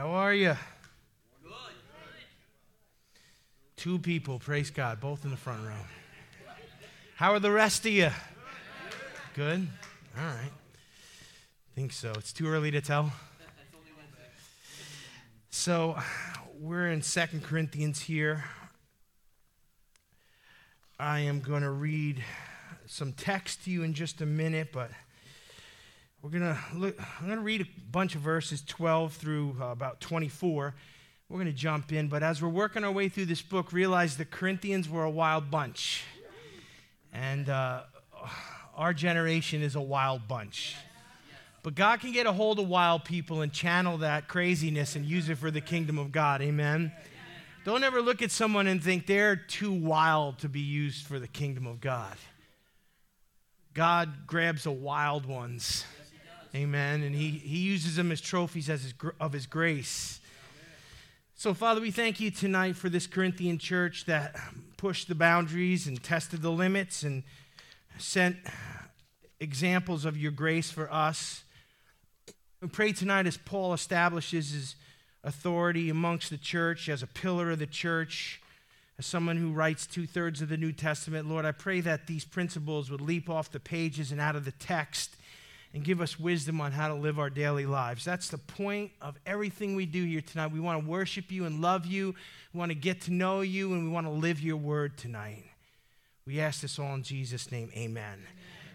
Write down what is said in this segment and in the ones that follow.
How are you? Good. Two people, praise God, both in the front row. How are the rest of you? Good? All right. think so. It's too early to tell. So, we're in Second Corinthians here. I am going to read some text to you in just a minute, but we're going to look I'm going to read a bunch of verses 12 through uh, about 24. We're going to jump in, but as we're working our way through this book, realize the Corinthians were a wild bunch. And uh, our generation is a wild bunch. But God can get a hold of wild people and channel that craziness and use it for the kingdom of God. Amen. Don't ever look at someone and think they're too wild to be used for the kingdom of God. God grabs the wild ones. Amen. And he, he uses them as trophies as his, of his grace. So, Father, we thank you tonight for this Corinthian church that pushed the boundaries and tested the limits and sent examples of your grace for us. We pray tonight as Paul establishes his authority amongst the church as a pillar of the church, as someone who writes two thirds of the New Testament. Lord, I pray that these principles would leap off the pages and out of the text and give us wisdom on how to live our daily lives. That's the point of everything we do here tonight. We want to worship you and love you. We want to get to know you, and we want to live your word tonight. We ask this all in Jesus' name. Amen.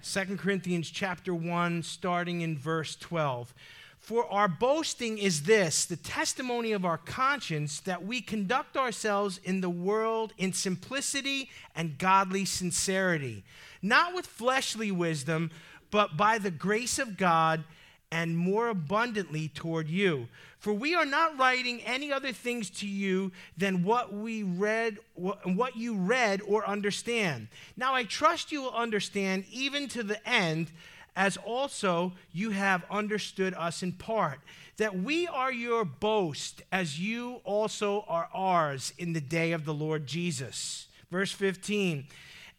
2 Corinthians chapter 1, starting in verse 12. For our boasting is this the testimony of our conscience that we conduct ourselves in the world in simplicity and godly sincerity, not with fleshly wisdom, but by the grace of God and more abundantly toward you. For we are not writing any other things to you than what we read, what you read or understand. Now I trust you will understand even to the end as also you have understood us in part, that we are your boast, as you also are ours in the day of the Lord Jesus. Verse 15.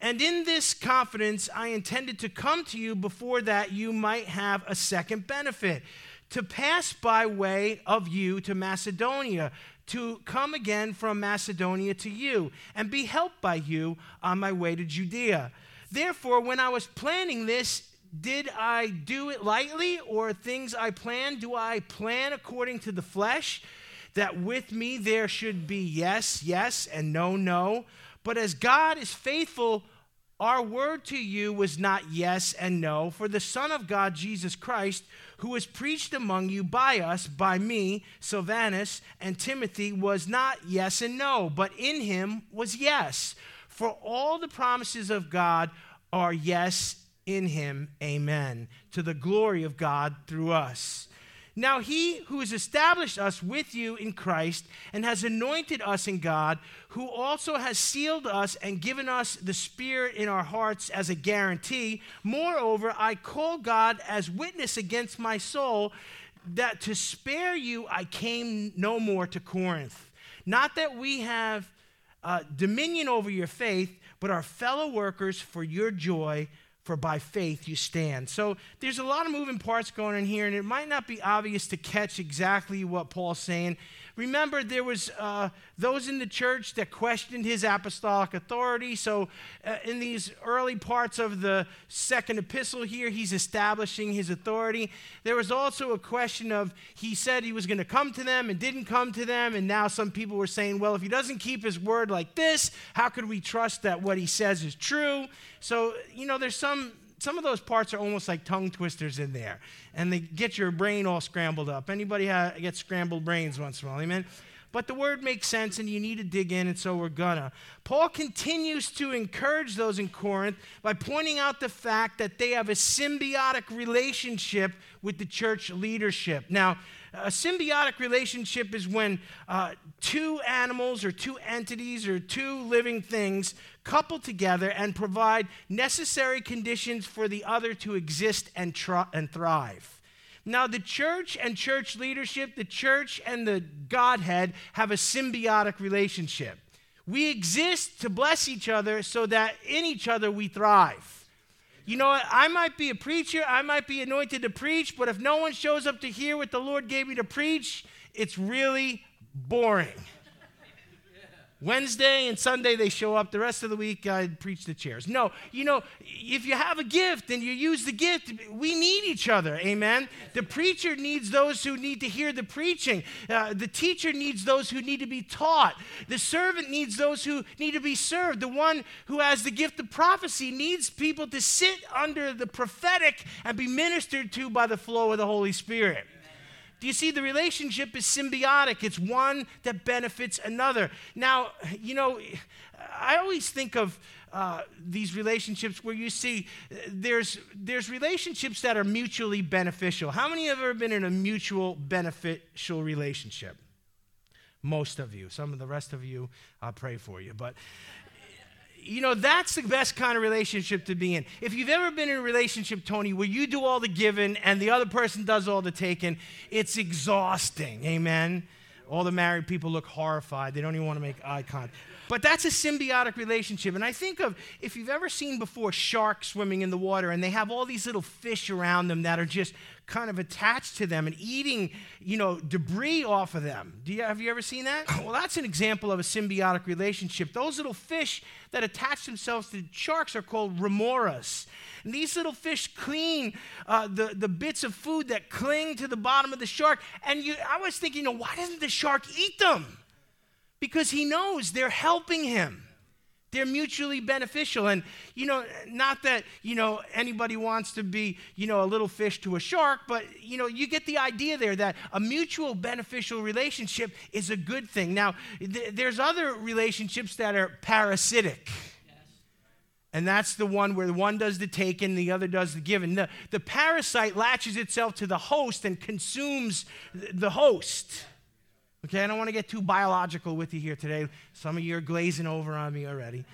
And in this confidence, I intended to come to you before that you might have a second benefit, to pass by way of you to Macedonia, to come again from Macedonia to you, and be helped by you on my way to Judea. Therefore, when I was planning this, did I do it lightly or things I plan? Do I plan according to the flesh? That with me there should be yes, yes, and no, no. But as God is faithful, our word to you was not yes and no, for the Son of God, Jesus Christ, who was preached among you by us, by me, Silvanus, and Timothy, was not yes and no, but in him was yes. For all the promises of God are yes in him. Amen. To the glory of God through us. Now, he who has established us with you in Christ and has anointed us in God, who also has sealed us and given us the Spirit in our hearts as a guarantee, moreover, I call God as witness against my soul that to spare you I came no more to Corinth. Not that we have uh, dominion over your faith, but are fellow workers for your joy for by faith you stand. So there's a lot of moving parts going on here, and it might not be obvious to catch exactly what Paul's saying. Remember, there was uh, those in the church that questioned his apostolic authority. So, uh, in these early parts of the second epistle here, he's establishing his authority. There was also a question of he said he was going to come to them and didn't come to them, and now some people were saying, well, if he doesn't keep his word like this, how could we trust that what he says is true? So, you know, there's some some of those parts are almost like tongue twisters in there, and they get your brain all scrambled up. Anybody get scrambled brains once in a while? Amen. But the word makes sense, and you need to dig in, and so we're gonna. Paul continues to encourage those in Corinth by pointing out the fact that they have a symbiotic relationship with the church leadership. Now, a symbiotic relationship is when uh, two animals or two entities or two living things couple together and provide necessary conditions for the other to exist and, tr- and thrive. Now, the church and church leadership, the church and the Godhead have a symbiotic relationship. We exist to bless each other so that in each other we thrive. You know? I might be a preacher, I might be anointed to preach, but if no one shows up to hear what the Lord gave me to preach, it's really boring. Wednesday and Sunday they show up. The rest of the week I preach the chairs. No, you know, if you have a gift and you use the gift, we need each other. Amen. The preacher needs those who need to hear the preaching. Uh, the teacher needs those who need to be taught. The servant needs those who need to be served. The one who has the gift of prophecy needs people to sit under the prophetic and be ministered to by the flow of the Holy Spirit. Do you see the relationship is symbiotic? It's one that benefits another. Now, you know, I always think of uh, these relationships where you see there's, there's relationships that are mutually beneficial. How many have ever been in a mutual beneficial relationship? Most of you. Some of the rest of you, I'll pray for you. But you know, that's the best kind of relationship to be in. If you've ever been in a relationship, Tony, where you do all the giving and the other person does all the taking, it's exhausting. Amen. All the married people look horrified. They don't even want to make eye contact. But that's a symbiotic relationship. And I think of if you've ever seen before sharks swimming in the water and they have all these little fish around them that are just kind of attached to them and eating, you know, debris off of them. Do you, have you ever seen that? Well, that's an example of a symbiotic relationship. Those little fish that attach themselves to sharks are called remoras. And these little fish clean uh, the, the bits of food that cling to the bottom of the shark. And you, I was thinking, you know, why doesn't the shark eat them? Because he knows they're helping him. They're mutually beneficial. And, you know, not that, you know, anybody wants to be, you know, a little fish to a shark, but, you know, you get the idea there that a mutual beneficial relationship is a good thing. Now, th- there's other relationships that are parasitic. And that's the one where one does the taking, the other does the giving. The, the parasite latches itself to the host and consumes the host. Okay, I don't want to get too biological with you here today. Some of you are glazing over on me already.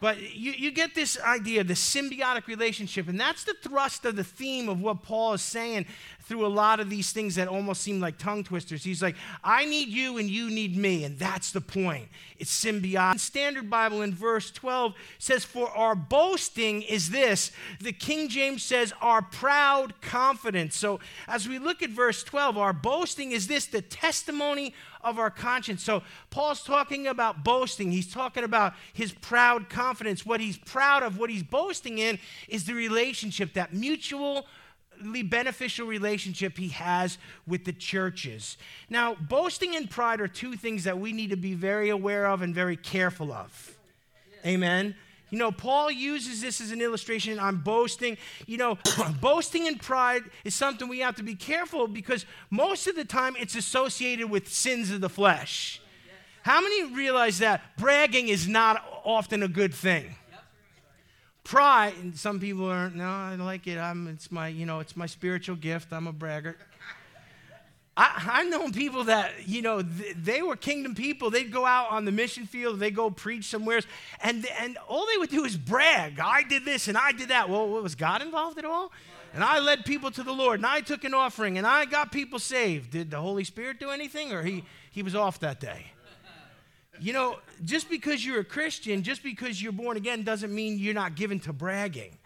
But you, you get this idea, the symbiotic relationship, and that's the thrust of the theme of what Paul is saying through a lot of these things that almost seem like tongue twisters. He's like, I need you and you need me, and that's the point. It's symbiotic. Standard Bible in verse 12 says, For our boasting is this. The King James says, Our proud confidence. So as we look at verse 12, our boasting is this, the testimony of our conscience. So Paul's talking about boasting. He's talking about his proud confidence. What he's proud of, what he's boasting in, is the relationship, that mutual beneficial relationship he has with the churches. Now, boasting and pride are two things that we need to be very aware of and very careful of. Amen. You know, Paul uses this as an illustration on boasting. You know, boasting and pride is something we have to be careful because most of the time it's associated with sins of the flesh. How many realize that bragging is not often a good thing? Pride, and some people are, no, I like it. I'm, it's my, you know, it's my spiritual gift. I'm a braggart. I, I've known people that, you know, th- they were kingdom people. They'd go out on the mission field, they go preach somewhere, and, and all they would do is brag. I did this and I did that. Well, was God involved at all? And I led people to the Lord, and I took an offering, and I got people saved. Did the Holy Spirit do anything, or he, he was off that day? You know, just because you're a Christian, just because you're born again, doesn't mean you're not given to bragging.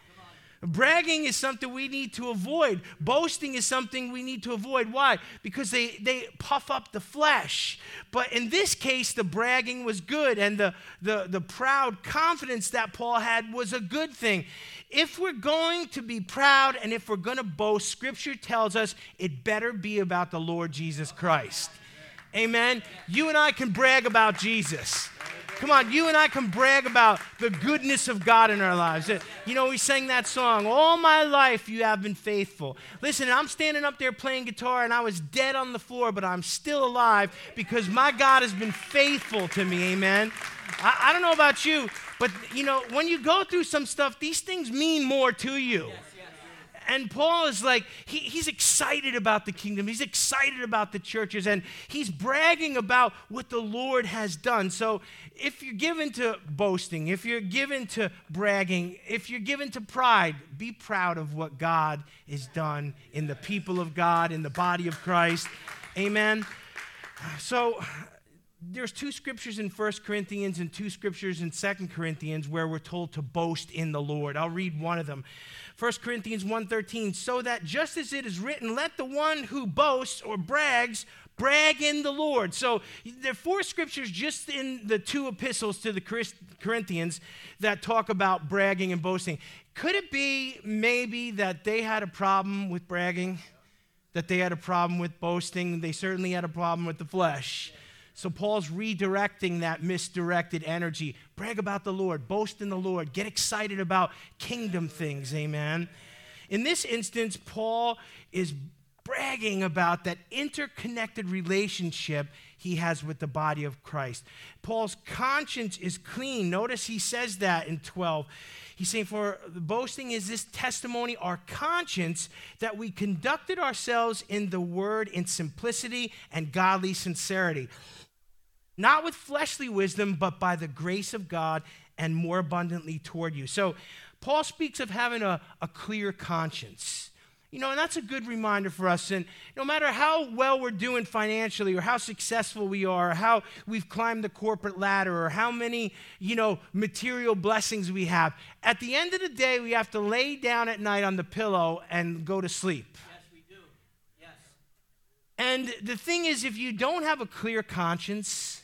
Bragging is something we need to avoid. Boasting is something we need to avoid. Why? Because they, they puff up the flesh. But in this case, the bragging was good, and the, the, the proud confidence that Paul had was a good thing. If we're going to be proud and if we're going to boast, Scripture tells us it better be about the Lord Jesus Christ. Amen. You and I can brag about Jesus. Come on, you and I can brag about the goodness of God in our lives. Uh, you know, we sang that song, All My Life You Have Been Faithful. Listen, I'm standing up there playing guitar and I was dead on the floor, but I'm still alive because my God has been faithful to me. Amen. I, I don't know about you, but you know, when you go through some stuff, these things mean more to you. Yes and Paul is like, he, he's excited about the kingdom. He's excited about the churches, and he's bragging about what the Lord has done. So if you're given to boasting, if you're given to bragging, if you're given to pride, be proud of what God has done in the people of God, in the body of Christ. Amen. So there's two scriptures in 1 Corinthians and two scriptures in 2 Corinthians where we're told to boast in the Lord. I'll read one of them. 1 Corinthians 1:13, so that just as it is written, let the one who boasts or brags brag in the Lord. So there are four scriptures just in the two epistles to the Corinthians that talk about bragging and boasting. Could it be maybe that they had a problem with bragging? That they had a problem with boasting? They certainly had a problem with the flesh. So Paul's redirecting that misdirected energy. Brag about the Lord, boast in the Lord, get excited about kingdom things. Amen. In this instance, Paul is bragging about that interconnected relationship he has with the body of Christ. Paul's conscience is clean. Notice he says that in 12. He's saying, For boasting is this testimony, our conscience, that we conducted ourselves in the word in simplicity and godly sincerity not with fleshly wisdom, but by the grace of God and more abundantly toward you. So, Paul speaks of having a, a clear conscience. You know, and that's a good reminder for us. And no matter how well we're doing financially, or how successful we are, or how we've climbed the corporate ladder, or how many, you know, material blessings we have, at the end of the day, we have to lay down at night on the pillow and go to sleep. Yes, we do. Yes. And the thing is, if you don't have a clear conscience,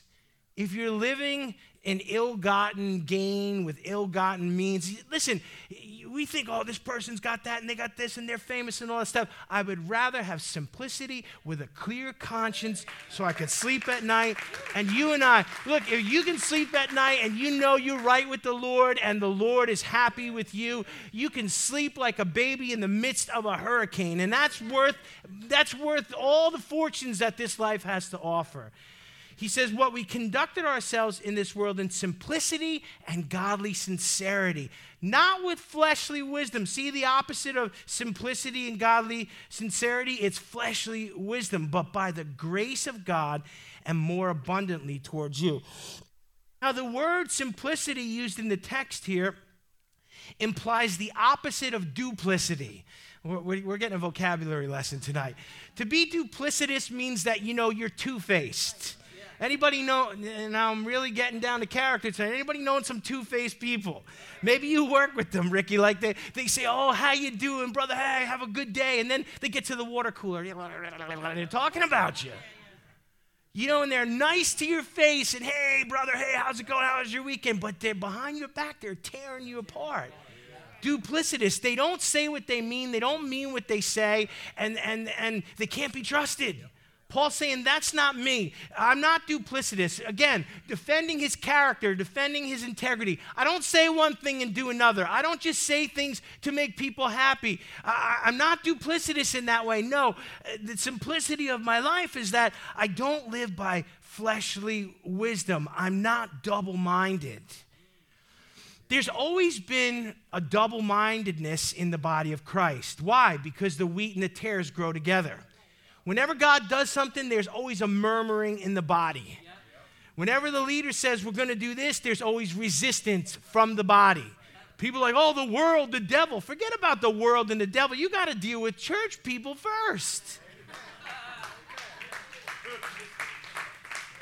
if you're living in ill gotten gain with ill gotten means, listen, we think, oh, this person's got that and they got this and they're famous and all that stuff. I would rather have simplicity with a clear conscience so I could sleep at night. And you and I, look, if you can sleep at night and you know you're right with the Lord and the Lord is happy with you, you can sleep like a baby in the midst of a hurricane. And that's worth, that's worth all the fortunes that this life has to offer. He says, What we conducted ourselves in this world in simplicity and godly sincerity, not with fleshly wisdom. See the opposite of simplicity and godly sincerity? It's fleshly wisdom, but by the grace of God and more abundantly towards you. Now, the word simplicity used in the text here implies the opposite of duplicity. We're, getting a vocabulary lesson tonight. To be duplicitous means that, you know, you're two faced. Anybody know, now I'm really getting down to character tonight. Anybody know some two-faced people? Maybe you work with them, Ricky, like they, they say, oh, how you doing, brother? Hey, have a good day. And then they get to the water cooler. They're talking about you. You know, and they're nice to your face and, hey, brother, hey, how's it going? How was your weekend? But they're behind your back, they're tearing you apart duplicitous. They don't say what they mean, they don't mean what they say, and, and, and they can't be trusted. Paul's saying, That's not me. I'm not duplicitous. Again, defending his character, defending his integrity. I don't say one thing and do another. I don't just say things to make people happy. I, am not duplicitous in that way. No, the simplicity of my life is that I don't live by fleshly wisdom, I'm not double minded. There's always been a double mindedness in the body of Christ. Why? Because the wheat and the tares grow together. Whenever God does something, there's always a murmuring in the body. Whenever the leader says we're going to do this, there's always resistance from the body. People like, oh, the world, the devil. Forget about the world and the devil. You got to deal with church people first.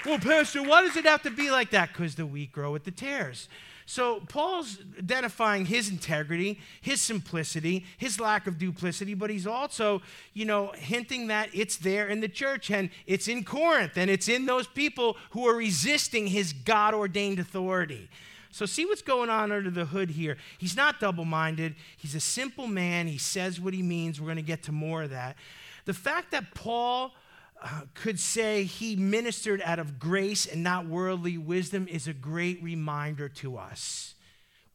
well, Pastor, why does it have to be like that? Because the wheat grow with the tares. So Paul's identifying his integrity, his simplicity, his lack of duplicity, but he's also, you know, hinting that it's there in the church and it's in Corinth and it's in those people who are resisting his God ordained authority. So, see what's going on under the hood here. He's not double minded. He's a simple man. He says what he means. We're going to get to more of that. The fact that Paul Uh, could say he ministered out of grace and not worldly wisdom is a great reminder to us.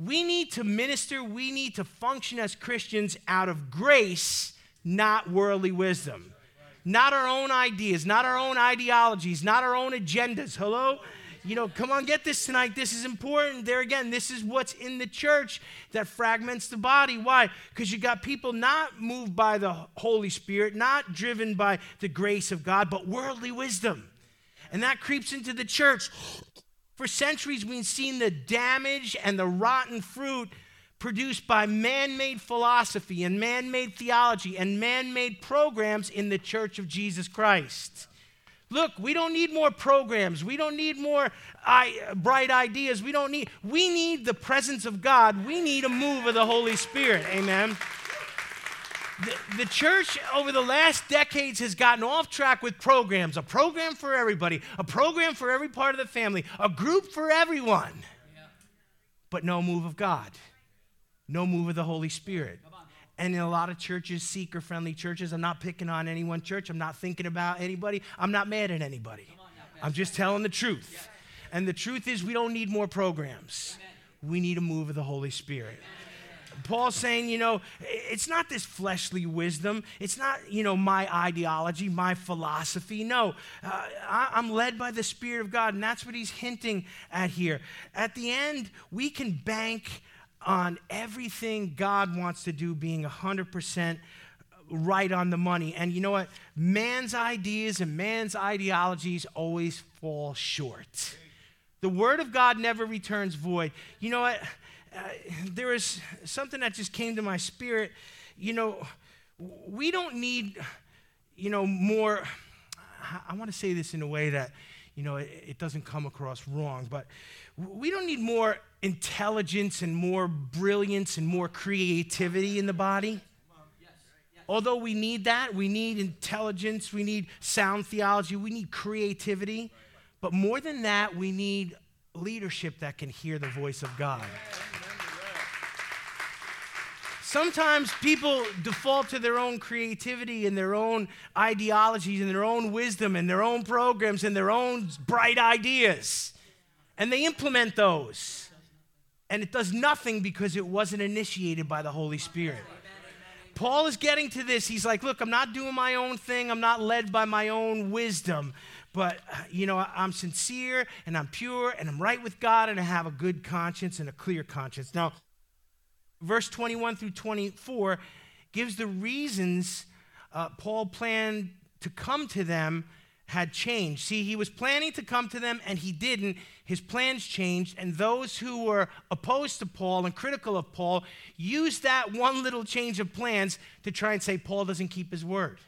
We need to minister, we need to function as Christians out of grace, not worldly wisdom. Not our own ideas, not our own ideologies, not our own agendas. Hello? You know, come on, get this tonight. This is important. There again, this is what's in the church that fragments the body. Why? Because you got people not moved by the Holy Spirit, not driven by the grace of God, but worldly wisdom. And that creeps into the church. For centuries, we've seen the damage and the rotten fruit produced by man made philosophy and man made theology and man made programs in the church of Jesus Christ. Look, we don't need more programs. We don't need more I, bright ideas. We don't need, we need the presence of God. We need a move of the Holy Spirit. Amen. The, the church over the last decades has gotten off track with programs a program for everybody, a program for every part of the family, a group for everyone, but no move of God, no move of the Holy Spirit. And in a lot of churches, seeker friendly churches, I'm not picking on any one church. I'm not thinking about anybody. I'm not mad at anybody. I'm just telling the truth. And the truth is, we don't need more programs. We need a move of the Holy Spirit. Paul's saying, you know, it's not this fleshly wisdom. It's not, you know, my ideology, my philosophy. No, uh, I, I'm led by the Spirit of God, and that's what he's hinting at here. At the end, we can bank on everything God wants to do being 100% right on the money. And you know what? Man's ideas and man's ideologies always fall short. The word of God never returns void. You know what? Uh, there is something that just came to my spirit. You know, we don't need, you know, more. I want to say this in a way that, you know, it, it doesn't come across wrong, but we don't need more intelligence and more brilliance and more creativity in the body. Although we need that, we need intelligence, we need sound theology, we need creativity. But more than that, we need leadership that can hear the voice of God. Sometimes people default to their own creativity and their own ideologies and their own wisdom and their own programs and their own bright ideas. And they implement those. And it does nothing because it wasn't initiated by the Holy Spirit. Paul is getting to this. He's like, Look, I'm not doing my own thing. I'm not led by my own wisdom. But, you know, I'm sincere and I'm pure and I'm right with God and I have a good conscience and a clear conscience. Now, verse 21 through 24 gives the reasons uh, Paul planned to come to them had changed. See, he was planning to come to them and he didn't. His plans changed, and those who were opposed to Paul and critical of Paul used that one little change of plans to try and say Paul doesn't keep his word.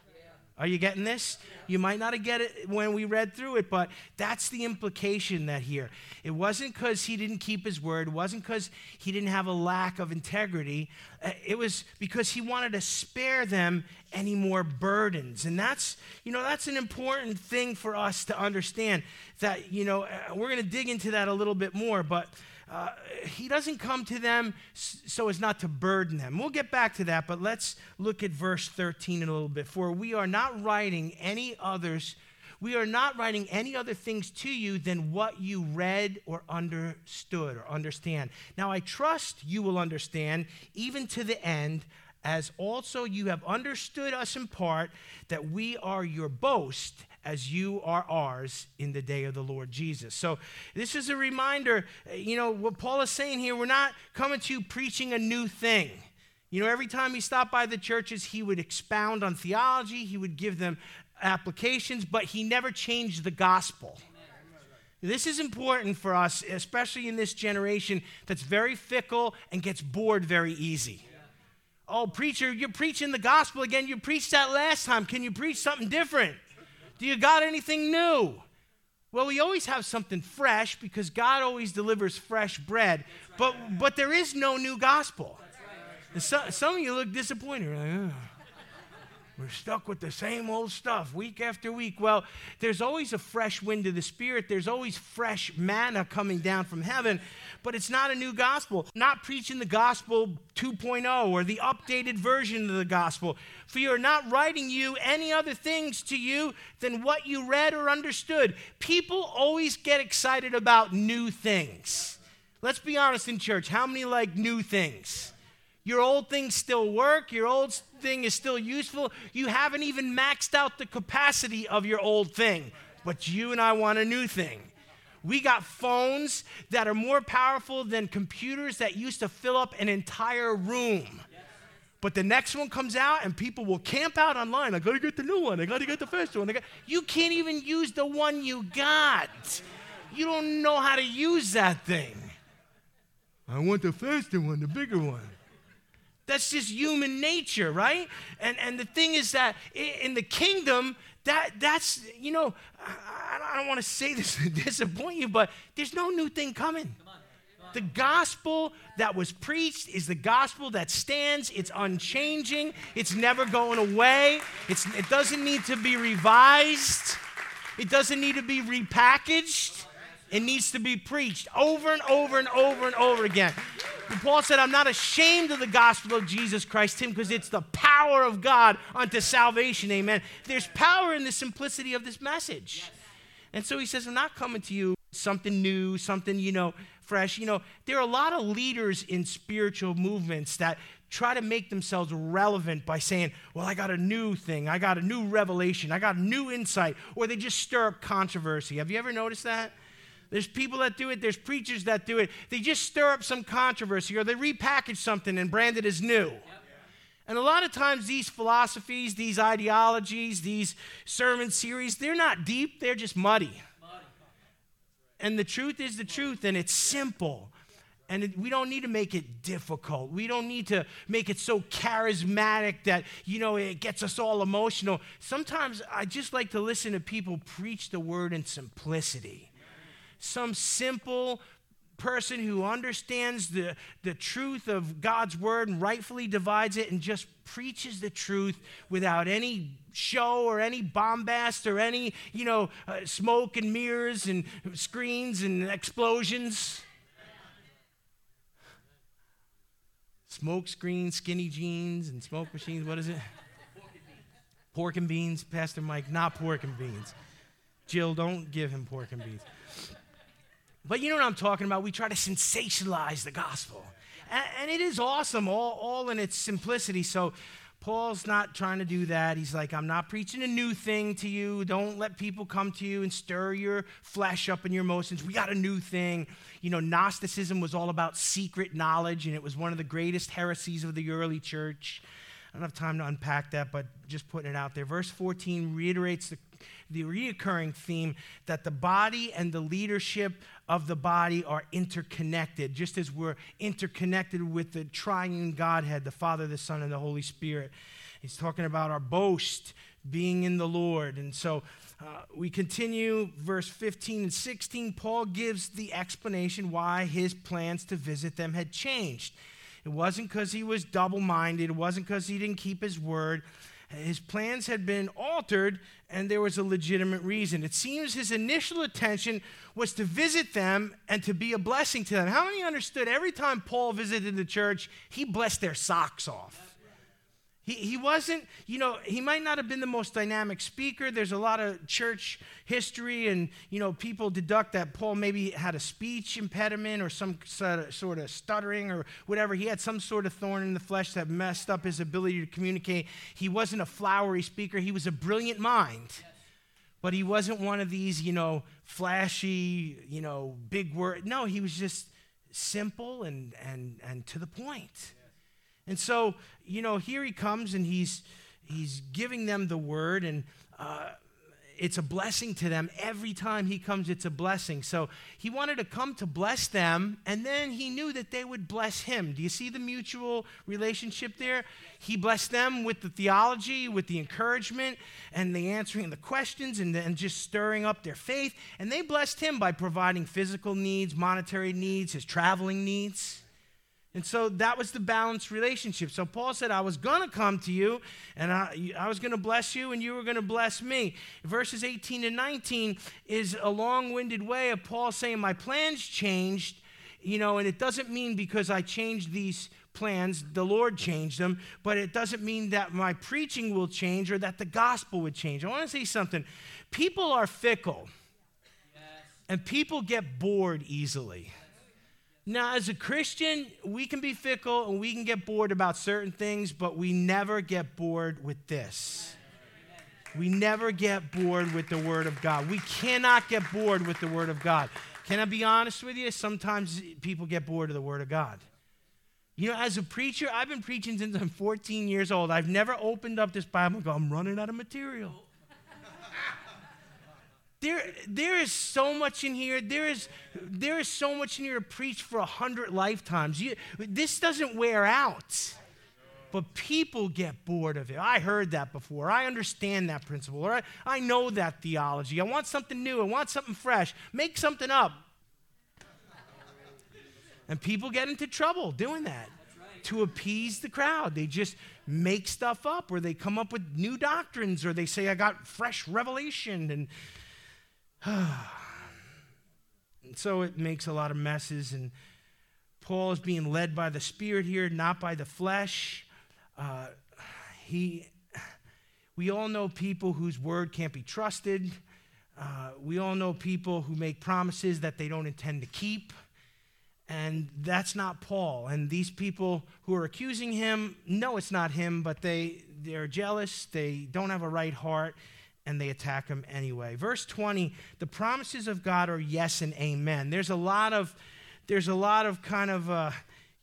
Are you getting this? You might not have get it when we read through it, but that's the implication that here. It wasn't because he didn't keep his word. It wasn't because he didn't have a lack of integrity. Uh, it was because he wanted to spare them any more burdens. And that's, you know, that's an important thing for us to understand that, you know, uh, we're going to dig into that a little bit more, but uh, he doesn't come to them so as not to burden them. We'll get back to that, but let's look at verse 13 in a little bit. For we are not writing any others, we are not writing any other things to you than what you read or understood or understand. Now I trust you will understand, even to the end, as also you have understood us in part, that we are your boast as you are ours in the day of the Lord Jesus. So, this is a reminder, eh, you know, what Paul is saying here, we're not coming to you preaching a new thing. You know, every time he stopped by the churches, he would expound on theology, he would give them applications, but he never changed the gospel. This is important for us, especially in this generation that's very fickle and gets bored very easy. Oh, preacher, you're preaching the gospel again. You preached that last time. Can you preach something different? Do you got anything new? Well, we always have something fresh because God always delivers fresh bread. But, but there is no new gospel. So, some of you look disappointed. Like, oh, we're stuck with the same old stuff week after week. Well, there's always a fresh wind of the Spirit. There's always fresh manna coming down from heaven but it's not a new gospel. Not preaching the gospel 2.0 or the updated version of the gospel. For you are not writing you any other things to you than what you read or understood. People always get excited about new things. Let's be honest in church. How many like new things? Your old things still work. Your old thing is still useful. You haven't even maxed out the capacity of your old thing, but you and I want a new thing. We got phones that are more powerful than computers that used to fill up an entire room. But the next one comes out and people will camp out online. I gotta get the new one. I gotta get the first one. You can't even use the one you got. You don't know how to use that thing. I want the faster one, the bigger one. That's just human nature, right? And, and the thing is that in the kingdom, that that's you know I, I don't want to say this to disappoint you, but there's no new thing coming. The gospel that was preached is the gospel that stands. It's unchanging. It's never going away. It's, it doesn't need to be revised. It doesn't need to be repackaged. It needs to be preached over and over and over and over again. Paul said, I'm not ashamed of the gospel of Jesus Christ, Tim, because it's the power of God unto salvation. Amen. There's power in the simplicity of this message. And so he says, I'm not coming to you something new, something, you know, fresh. You know, there are a lot of leaders in spiritual movements that try to make themselves relevant by saying, Well, I got a new thing, I got a new revelation, I got a new insight, or they just stir up controversy. Have you ever noticed that? There's people that do it, there's preachers that do it. They just stir up some controversy or they repackage something and brand it as new. And a lot of times, these philosophies, these ideologies, these sermon series, they're not deep, they're just muddy. And the truth is the truth, and it's simple. And we don't need to make it difficult. We don't need to make it so charismatic that, you know, it gets us all emotional. Sometimes I just like to listen to people preach the word in simplicity. Some simple, person who understands the, the truth of God's word and rightfully divides it and just preaches the truth without any show or any bombast or any, you know, uh, smoke and mirrors and screens and explosions. Smoke screens, skinny jeans, and smoke machines. What is it? Pork and beans, Pastor Mike. Not pork and beans. Jill, don't give him pork and beans. But you know what I'm talking about? We try to sensationalize the gospel. And, it is awesome, all, all in its simplicity. So Paul's not trying to do that. He's like, I'm not preaching a new thing to you. Don't let people come to you and stir your flesh up in your emotions. We got a new thing. You know, Gnosticism was all about secret knowledge, and it was one of the greatest heresies of the early church. I don't have time to unpack that, but just putting it out there. Verse 14 reiterates the, the reoccurring theme that the body and the leadership of the body are interconnected, just as we're interconnected with the triune Godhead, the Father, the Son, and the Holy Spirit. He's talking about our boast being in the Lord. And so uh, we continue, verse 15 and 16. Paul gives the explanation why his plans to visit them had changed. It wasn't because he was double minded, it wasn't because he didn't keep his word. His plans had been altered, and there was a legitimate reason. It seems his initial intention was to visit them and to be a blessing to them. How many understood every time Paul visited the church, he blessed their socks off? He, he wasn't, you know, he might not have been the most dynamic speaker. There's a lot of church history, and, you know, people deduct that Paul maybe had a speech impediment or some sort of stuttering or whatever. He had some sort of thorn in the flesh that messed up his ability to communicate. He wasn't a flowery speaker, he was a brilliant mind. But he wasn't one of these, you know, flashy, you know, big word. No, he was just simple and, and, and to the point. And so, you know, here he comes and he's he's giving them the word, and uh, it's a blessing to them every time he comes. It's a blessing. So he wanted to come to bless them, and then he knew that they would bless him. Do you see the mutual relationship there? He blessed them with the theology, with the encouragement, and the answering the questions, and then just stirring up their faith. And they blessed him by providing physical needs, monetary needs, his traveling needs. And so that was the balanced relationship. So Paul said, I was going to come to you and I, I was going to bless you and you were going to bless me. Verses 18 and 19 is a long winded way of Paul saying, My plans changed, you know, and it doesn't mean because I changed these plans, the Lord changed them, but it doesn't mean that my preaching will change or that the gospel would change. I want to say something. People are fickle yes. and people get bored easily. Now, as a Christian, we can be fickle and we can get bored about certain things, but we never get bored with this. We never get bored with the Word of God. We cannot get bored with the Word of God. Can I be honest with you? Sometimes people get bored of the Word of God. You know, as a preacher, I've been preaching since I'm 14 years old. I've never opened up this Bible and go, I'm running out of material. There, there is so much in here. There is, there is so much in here to preach for a hundred lifetimes. You, this doesn't wear out. But people get bored of it. I heard that before. I understand that principle. Or I, I know that theology. I want something new. I want something fresh. Make something up. And people get into trouble doing that to appease the crowd. They just make stuff up or they come up with new doctrines or they say, I got fresh revelation. And, and so it makes a lot of messes. And Paul is being led by the Spirit here, not by the flesh. Uh, he, we all know people whose word can't be trusted. Uh, we all know people who make promises that they don't intend to keep. And that's not Paul. And these people who are accusing him know it's not him, but they, they're jealous, they don't have a right heart, and they attack him anyway. Verse 20 the promises of God are yes and amen. There's a lot of, there's a lot of kind of, uh,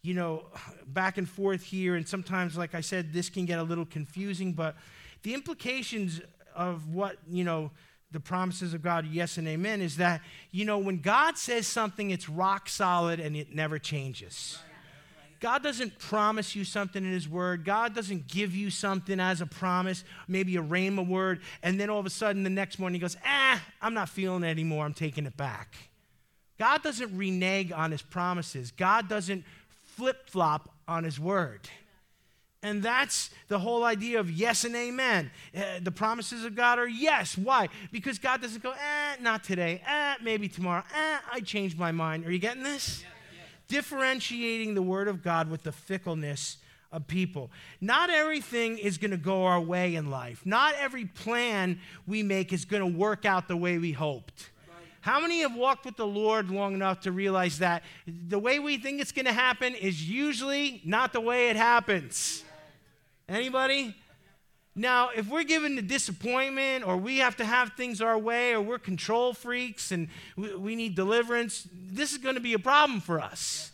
you know, back and forth here. And sometimes, like I said, this can get a little confusing, but the implications of what, you know, the promises of God, yes and amen, is that, you know, when God says something, it's rock solid and it never changes. God doesn't promise you something in His Word. God doesn't give you something as a promise, maybe a rhema word, and then all of a sudden the next morning He goes, ah, I'm not feeling it anymore. I'm taking it back. God doesn't renege on His promises. God doesn't flip flop on His Word. And that's the whole idea of yes and amen. Uh, the promises of God are yes. Why? Because God doesn't go, eh, not today, eh, maybe tomorrow, eh, I changed my mind. Are you getting this? Yeah. Differentiating the word of God with the fickleness of people. Not everything is going to go our way in life. Not every plan we make is going to work out the way we hoped. How many have walked with the Lord long enough to realize that the way we think it's going to happen is usually not the way it happens? Anybody? Now, if we're given the disappointment or we have to have things our way or we're control freaks and we, we need deliverance, this is going to be a problem for us.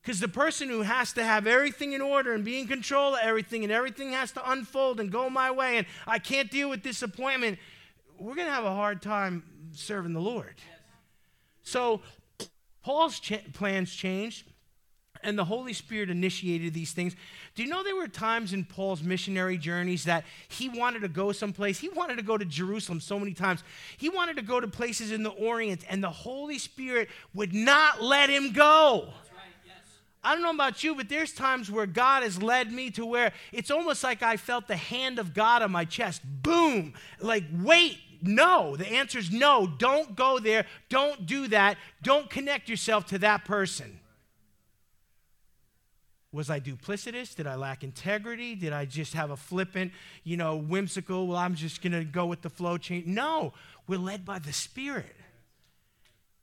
Because the person who has to have everything in order and be in control of everything and everything has to unfold and go my way and I can't deal with disappointment, we're going to have a hard time serving the Lord. So, Paul's ch- plans changed and the Holy Spirit initiated these things. Do you know there were times in Paul's missionary journeys that he wanted to go someplace? He wanted to go to Jerusalem so many times. He wanted to go to places in the Orient, and the Holy Spirit would not let him go. I don't know about you, but there's times where God has led me to where it's almost like I felt the hand of God on my chest. Boom! Like, wait, no. The answer is no. Don't go there. Don't do that. Don't connect yourself to that person. Was I duplicitous? Did I lack integrity? Did I just have a flippant, you know, whimsical, well, I'm just going to go with the flow change? No, we're led by the Spirit.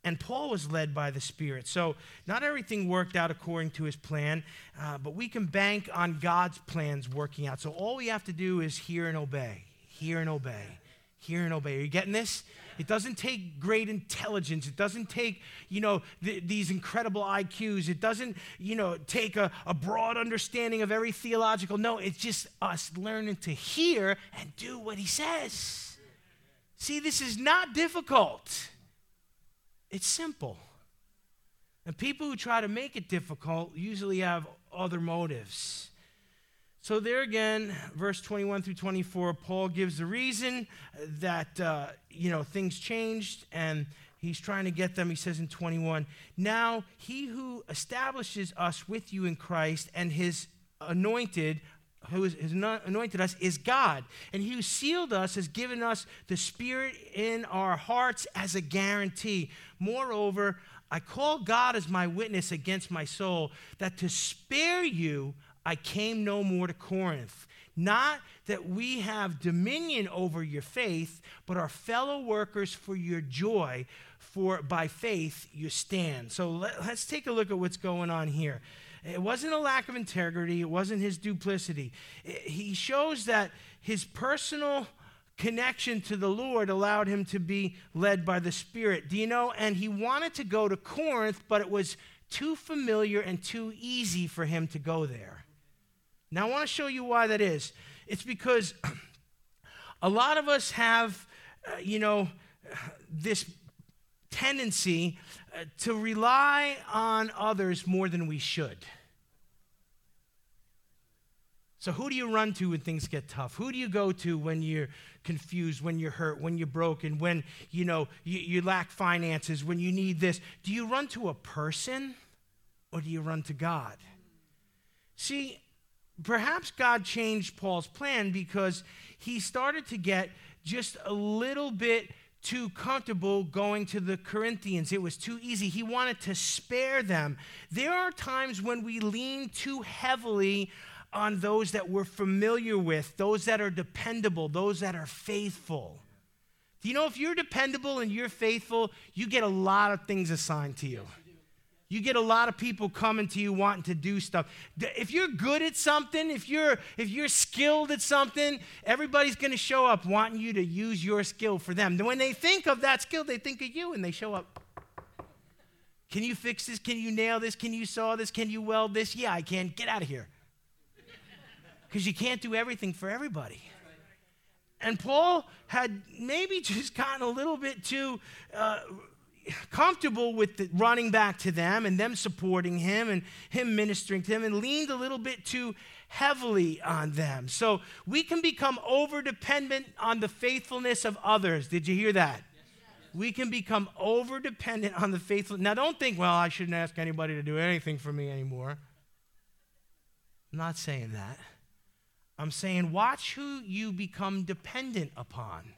And Paul was led by the Spirit. So not everything worked out according to his plan, uh, but we can bank on God's plans working out. So all we have to do is hear and obey, hear and obey, hear and obey. Are you getting this? It doesn't take great intelligence. It doesn't take, you know, th- these incredible IQs. It doesn't, you know, take a, a broad understanding of every theological. No, it's just us learning to hear and do what he says. See, this is not difficult. It's simple. And people who try to make it difficult usually have other motives. So, there again, verse 21 through 24, Paul gives the reason that, uh, you know, things changed and he's trying to get them. He says in 21, Now he who establishes us with you in Christ and his anointed, who has anointed us, is God. And he who sealed us has given us the Spirit in our hearts as a guarantee. Moreover, I call God as my witness against my soul that to spare you, I came no more to Corinth. Not that we have dominion over your faith, but are fellow workers for your joy, for by faith you stand. So let, us take a look at what's going on here. It wasn't a lack of integrity, it wasn't his duplicity. he shows that his personal connection to the Lord allowed him to be led by the Spirit. Do you know? And he wanted to go to Corinth, but it was too familiar and too easy for him to go there. Now, I want to show you why that is. It's because a lot of us have, uh, you know, this tendency uh, to rely on others more than we should. So, who do you run to when things get tough? Who do you go to when you're confused, when you're hurt, when you're broken, when you know you, you lack finances, when you need this? Do you run to a person or do you run to God? See, perhaps God changed Paul's plan because he started to get just a little bit too comfortable going to the Corinthians. It was too easy. He wanted to spare them. There are times when we lean too heavily on those that we're familiar with, those that are dependable, those that are faithful. Do you know if you're dependable and you're faithful, you get a lot of things assigned to you. You get a lot of people coming to you wanting to do stuff. If you're good at something, if you're if you're skilled at something, everybody's going to show up wanting you to use your skill for them. When they think of that skill, they think of you and they show up. Can you fix this? Can you nail this? Can you saw this? Can you weld this? Yeah, I can. Get out of here because you can't do everything for everybody. And Paul had maybe just gotten a little bit too uh, comfortable with the, running back to them and them supporting him and him ministering to them and leaned a little bit too heavily on them. So we can become over dependent on the faithfulness of others. Did you hear that? We can become over dependent on the faithful. Now, don't think, well, I shouldn't ask anybody to do anything for me anymore. I'm not saying that. I'm saying, watch who you become dependent upon.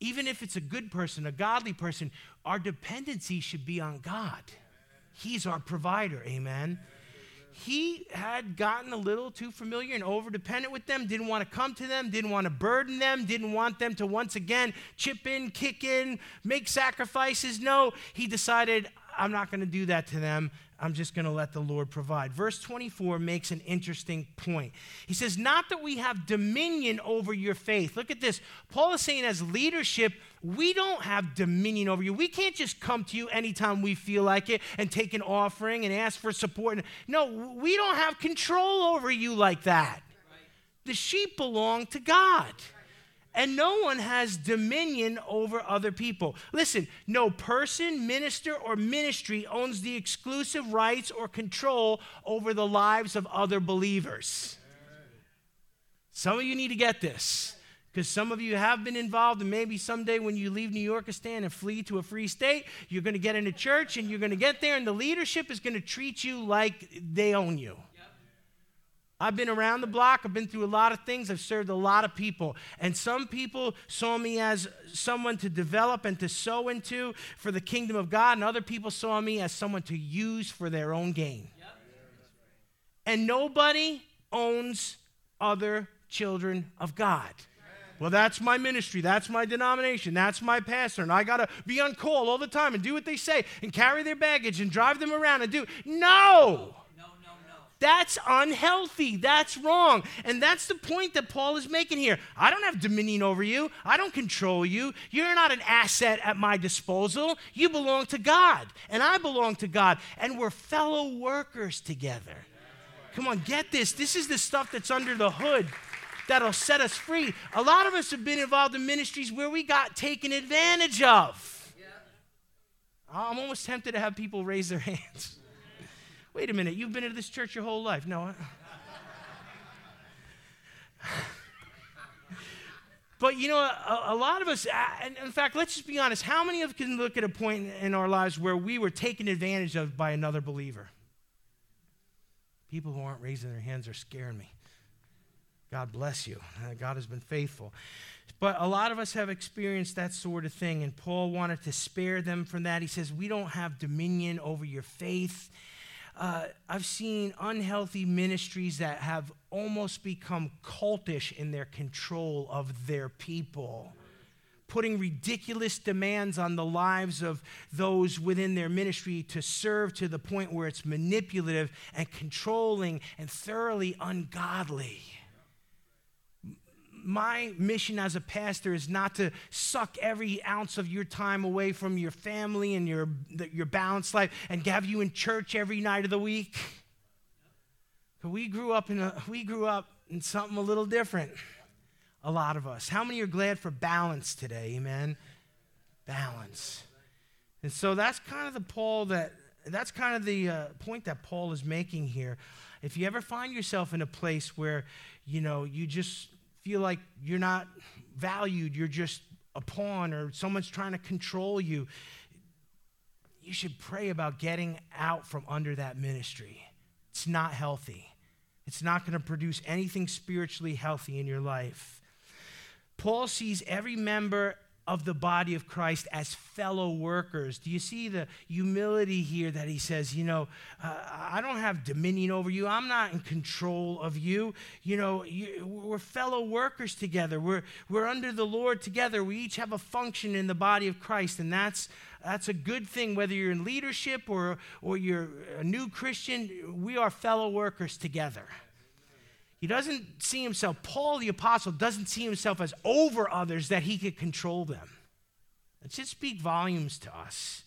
Even if it's a good person, a godly person, our dependency should be on God. He's our provider, amen. He had gotten a little too familiar and over dependent with them, didn't want to come to them, didn't want to burden them, didn't want them to once again chip in, kick in, make sacrifices. No, he decided, I'm not going to do that to them. I'm just going to let the Lord provide. Verse 24 makes an interesting point. He says, Not that we have dominion over your faith. Look at this. Paul is saying, as leadership, we don't have dominion over you. We can't just come to you anytime we feel like it and take an offering and ask for support. No, we don't have control over you like that. The sheep belong to God and no one has dominion over other people. Listen, no person, minister, or ministry owns the exclusive rights or control over the lives of other believers. Some of you need to get this because some of you have been involved, and maybe someday when you leave New Yorkistan and flee to a free state, you're going to get into church and you're going to get there, and the leadership is going to treat you like they own you. I've been around the block. I've been through a lot of things. I've served a lot of people. And some people saw me as someone to develop and to sow into for the kingdom of God, and other people saw me as someone to use for their own gain. Yep. And nobody owns other children of God. Well, that's my ministry. That's my denomination. That's my pastor. And I got to be on call all the time and do what they say and carry their baggage and drive them around and do. No! That's unhealthy. That's wrong. And that's the point that Paul is making here. I don't have dominion over you, I don't control you. You're not an asset at my disposal. You belong to God, and I belong to God, and we're fellow workers together. Come on, get this. This is the stuff that's under the hood that'll set us free. A lot of us have been involved in ministries where we got taken advantage of. I'm almost tempted to have people raise their hands. Wait a minute, you've been to this church your whole life. No. but you know, a, a, lot of us, and in fact, let's just be honest, how many of us can look at a point in our lives where we were taken advantage of by another believer? People who aren't raising their hands are scaring me. God bless you. God has been faithful. But a lot of us have experienced that sort of thing, and Paul wanted to spare them from that. He says, We don't have dominion over your faith uh, I've seen unhealthy ministries that have almost become cultish in their control of their people, putting ridiculous demands on the lives of those within their ministry to serve to the point where it's manipulative and controlling and thoroughly ungodly my mission as a pastor is not to suck every ounce of your time away from your family and your, your balanced life and have you in church every night of the week. We grew up in a, we grew up in something a little different. A lot of us. How many are glad for balance today? Amen. Balance. And so that's kind of the Paul that that's kind of the uh, point that Paul is making here. If you ever find yourself in a place where you know, you just feel like you're not valued, you're just a pawn, or someone's trying to control you, you should pray about getting out from under that ministry. It's not healthy. It's not going to produce anything spiritually healthy in your life. Paul sees every member of the body of Christ as fellow workers. Do you see the humility here that he says, you know, uh, I don't have dominion over you. I'm not in control of you. You know, you, we're fellow workers together. We're, we're under the Lord together. We each have a function in the body of Christ, and that's that's a good thing whether you're in leadership or, or you're a new Christian. We are fellow workers together. He doesn't see himself, Paul the apostle doesn't see himself as over others that he could control them. It should speak volumes to us.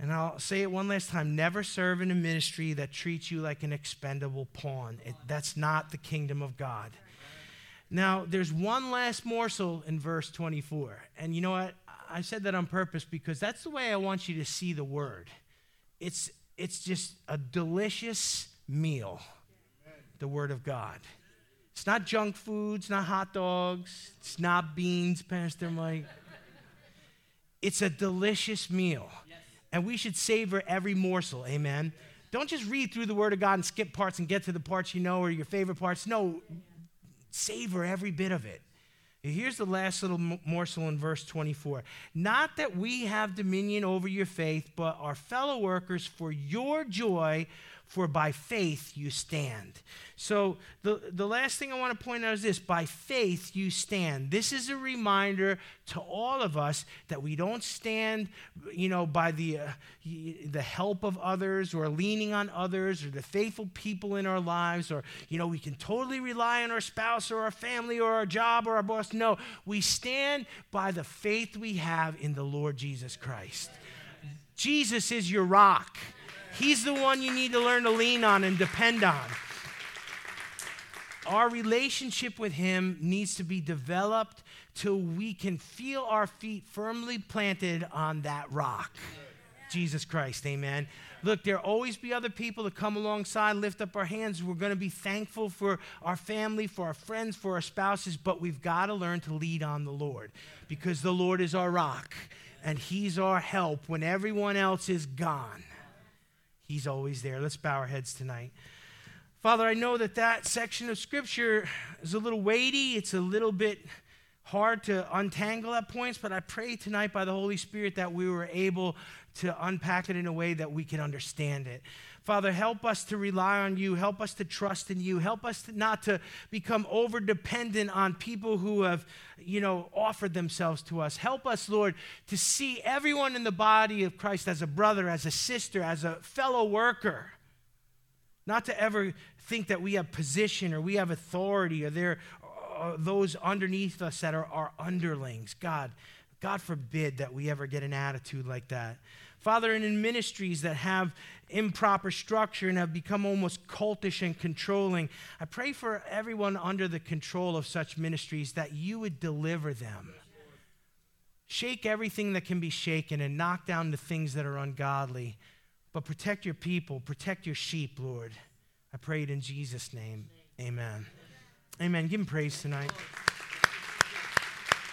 And I'll say it one last time never serve in a ministry that treats you like an expendable pawn. It, that's not the kingdom of God. Now, there's one last morsel in verse 24. And you know what? I said that on purpose because that's the way I want you to see the word. It's, it's just a delicious meal the Word of God. It's not junk food, it's not hot dogs, it's not beans, Pastor Mike. It's a delicious meal. And we should savor every morsel, amen. Don't just read through the Word of God and skip parts and get to the parts you know or your favorite parts. No, savor every bit of it. Here's the last little morsel in verse 24. Not that we have dominion over your faith, but are fellow workers for your joy for by faith you stand. So, the, the last thing I want to point out is this by faith you stand. This is a reminder to all of us that we don't stand, you know, by the, uh, the help of others or leaning on others or the faithful people in our lives or, you know, we can totally rely on our spouse or our family or our job or our boss. No, we stand by the faith we have in the Lord Jesus Christ. Jesus is your rock. He's the one you need to learn to lean on and depend on. Our relationship with Him needs to be developed till we can feel our feet firmly planted on that rock. Jesus Christ, amen. Look, there'll always be other people to come alongside, lift up our hands. We're going to be thankful for our family, for our friends, for our spouses, but we've got to learn to lead on the Lord because the Lord is our rock and He's our help when everyone else is gone. He's always there. Let's bow our heads tonight. Father, I know that that section of scripture is a little weighty. It's a little bit hard to untangle at points, but I pray tonight by the Holy Spirit that we were able to unpack it in a way that we can understand it. Father, help us to rely on you. Help us to trust in you. Help us to not to become over dependent on people who have, you know, offered themselves to us. Help us, Lord, to see everyone in the body of Christ as a brother, as a sister, as a fellow worker. Not to ever think that we have position or we have authority or there are those underneath us that are our underlings. God, God forbid that we ever get an attitude like that. Father, and in ministries that have improper structure and have become almost cultish and controlling, I pray for everyone under the control of such ministries that you would deliver them. Shake everything that can be shaken and knock down the things that are ungodly. But protect your people, protect your sheep, Lord. I pray it in Jesus' name. Amen. Amen. Give him praise tonight.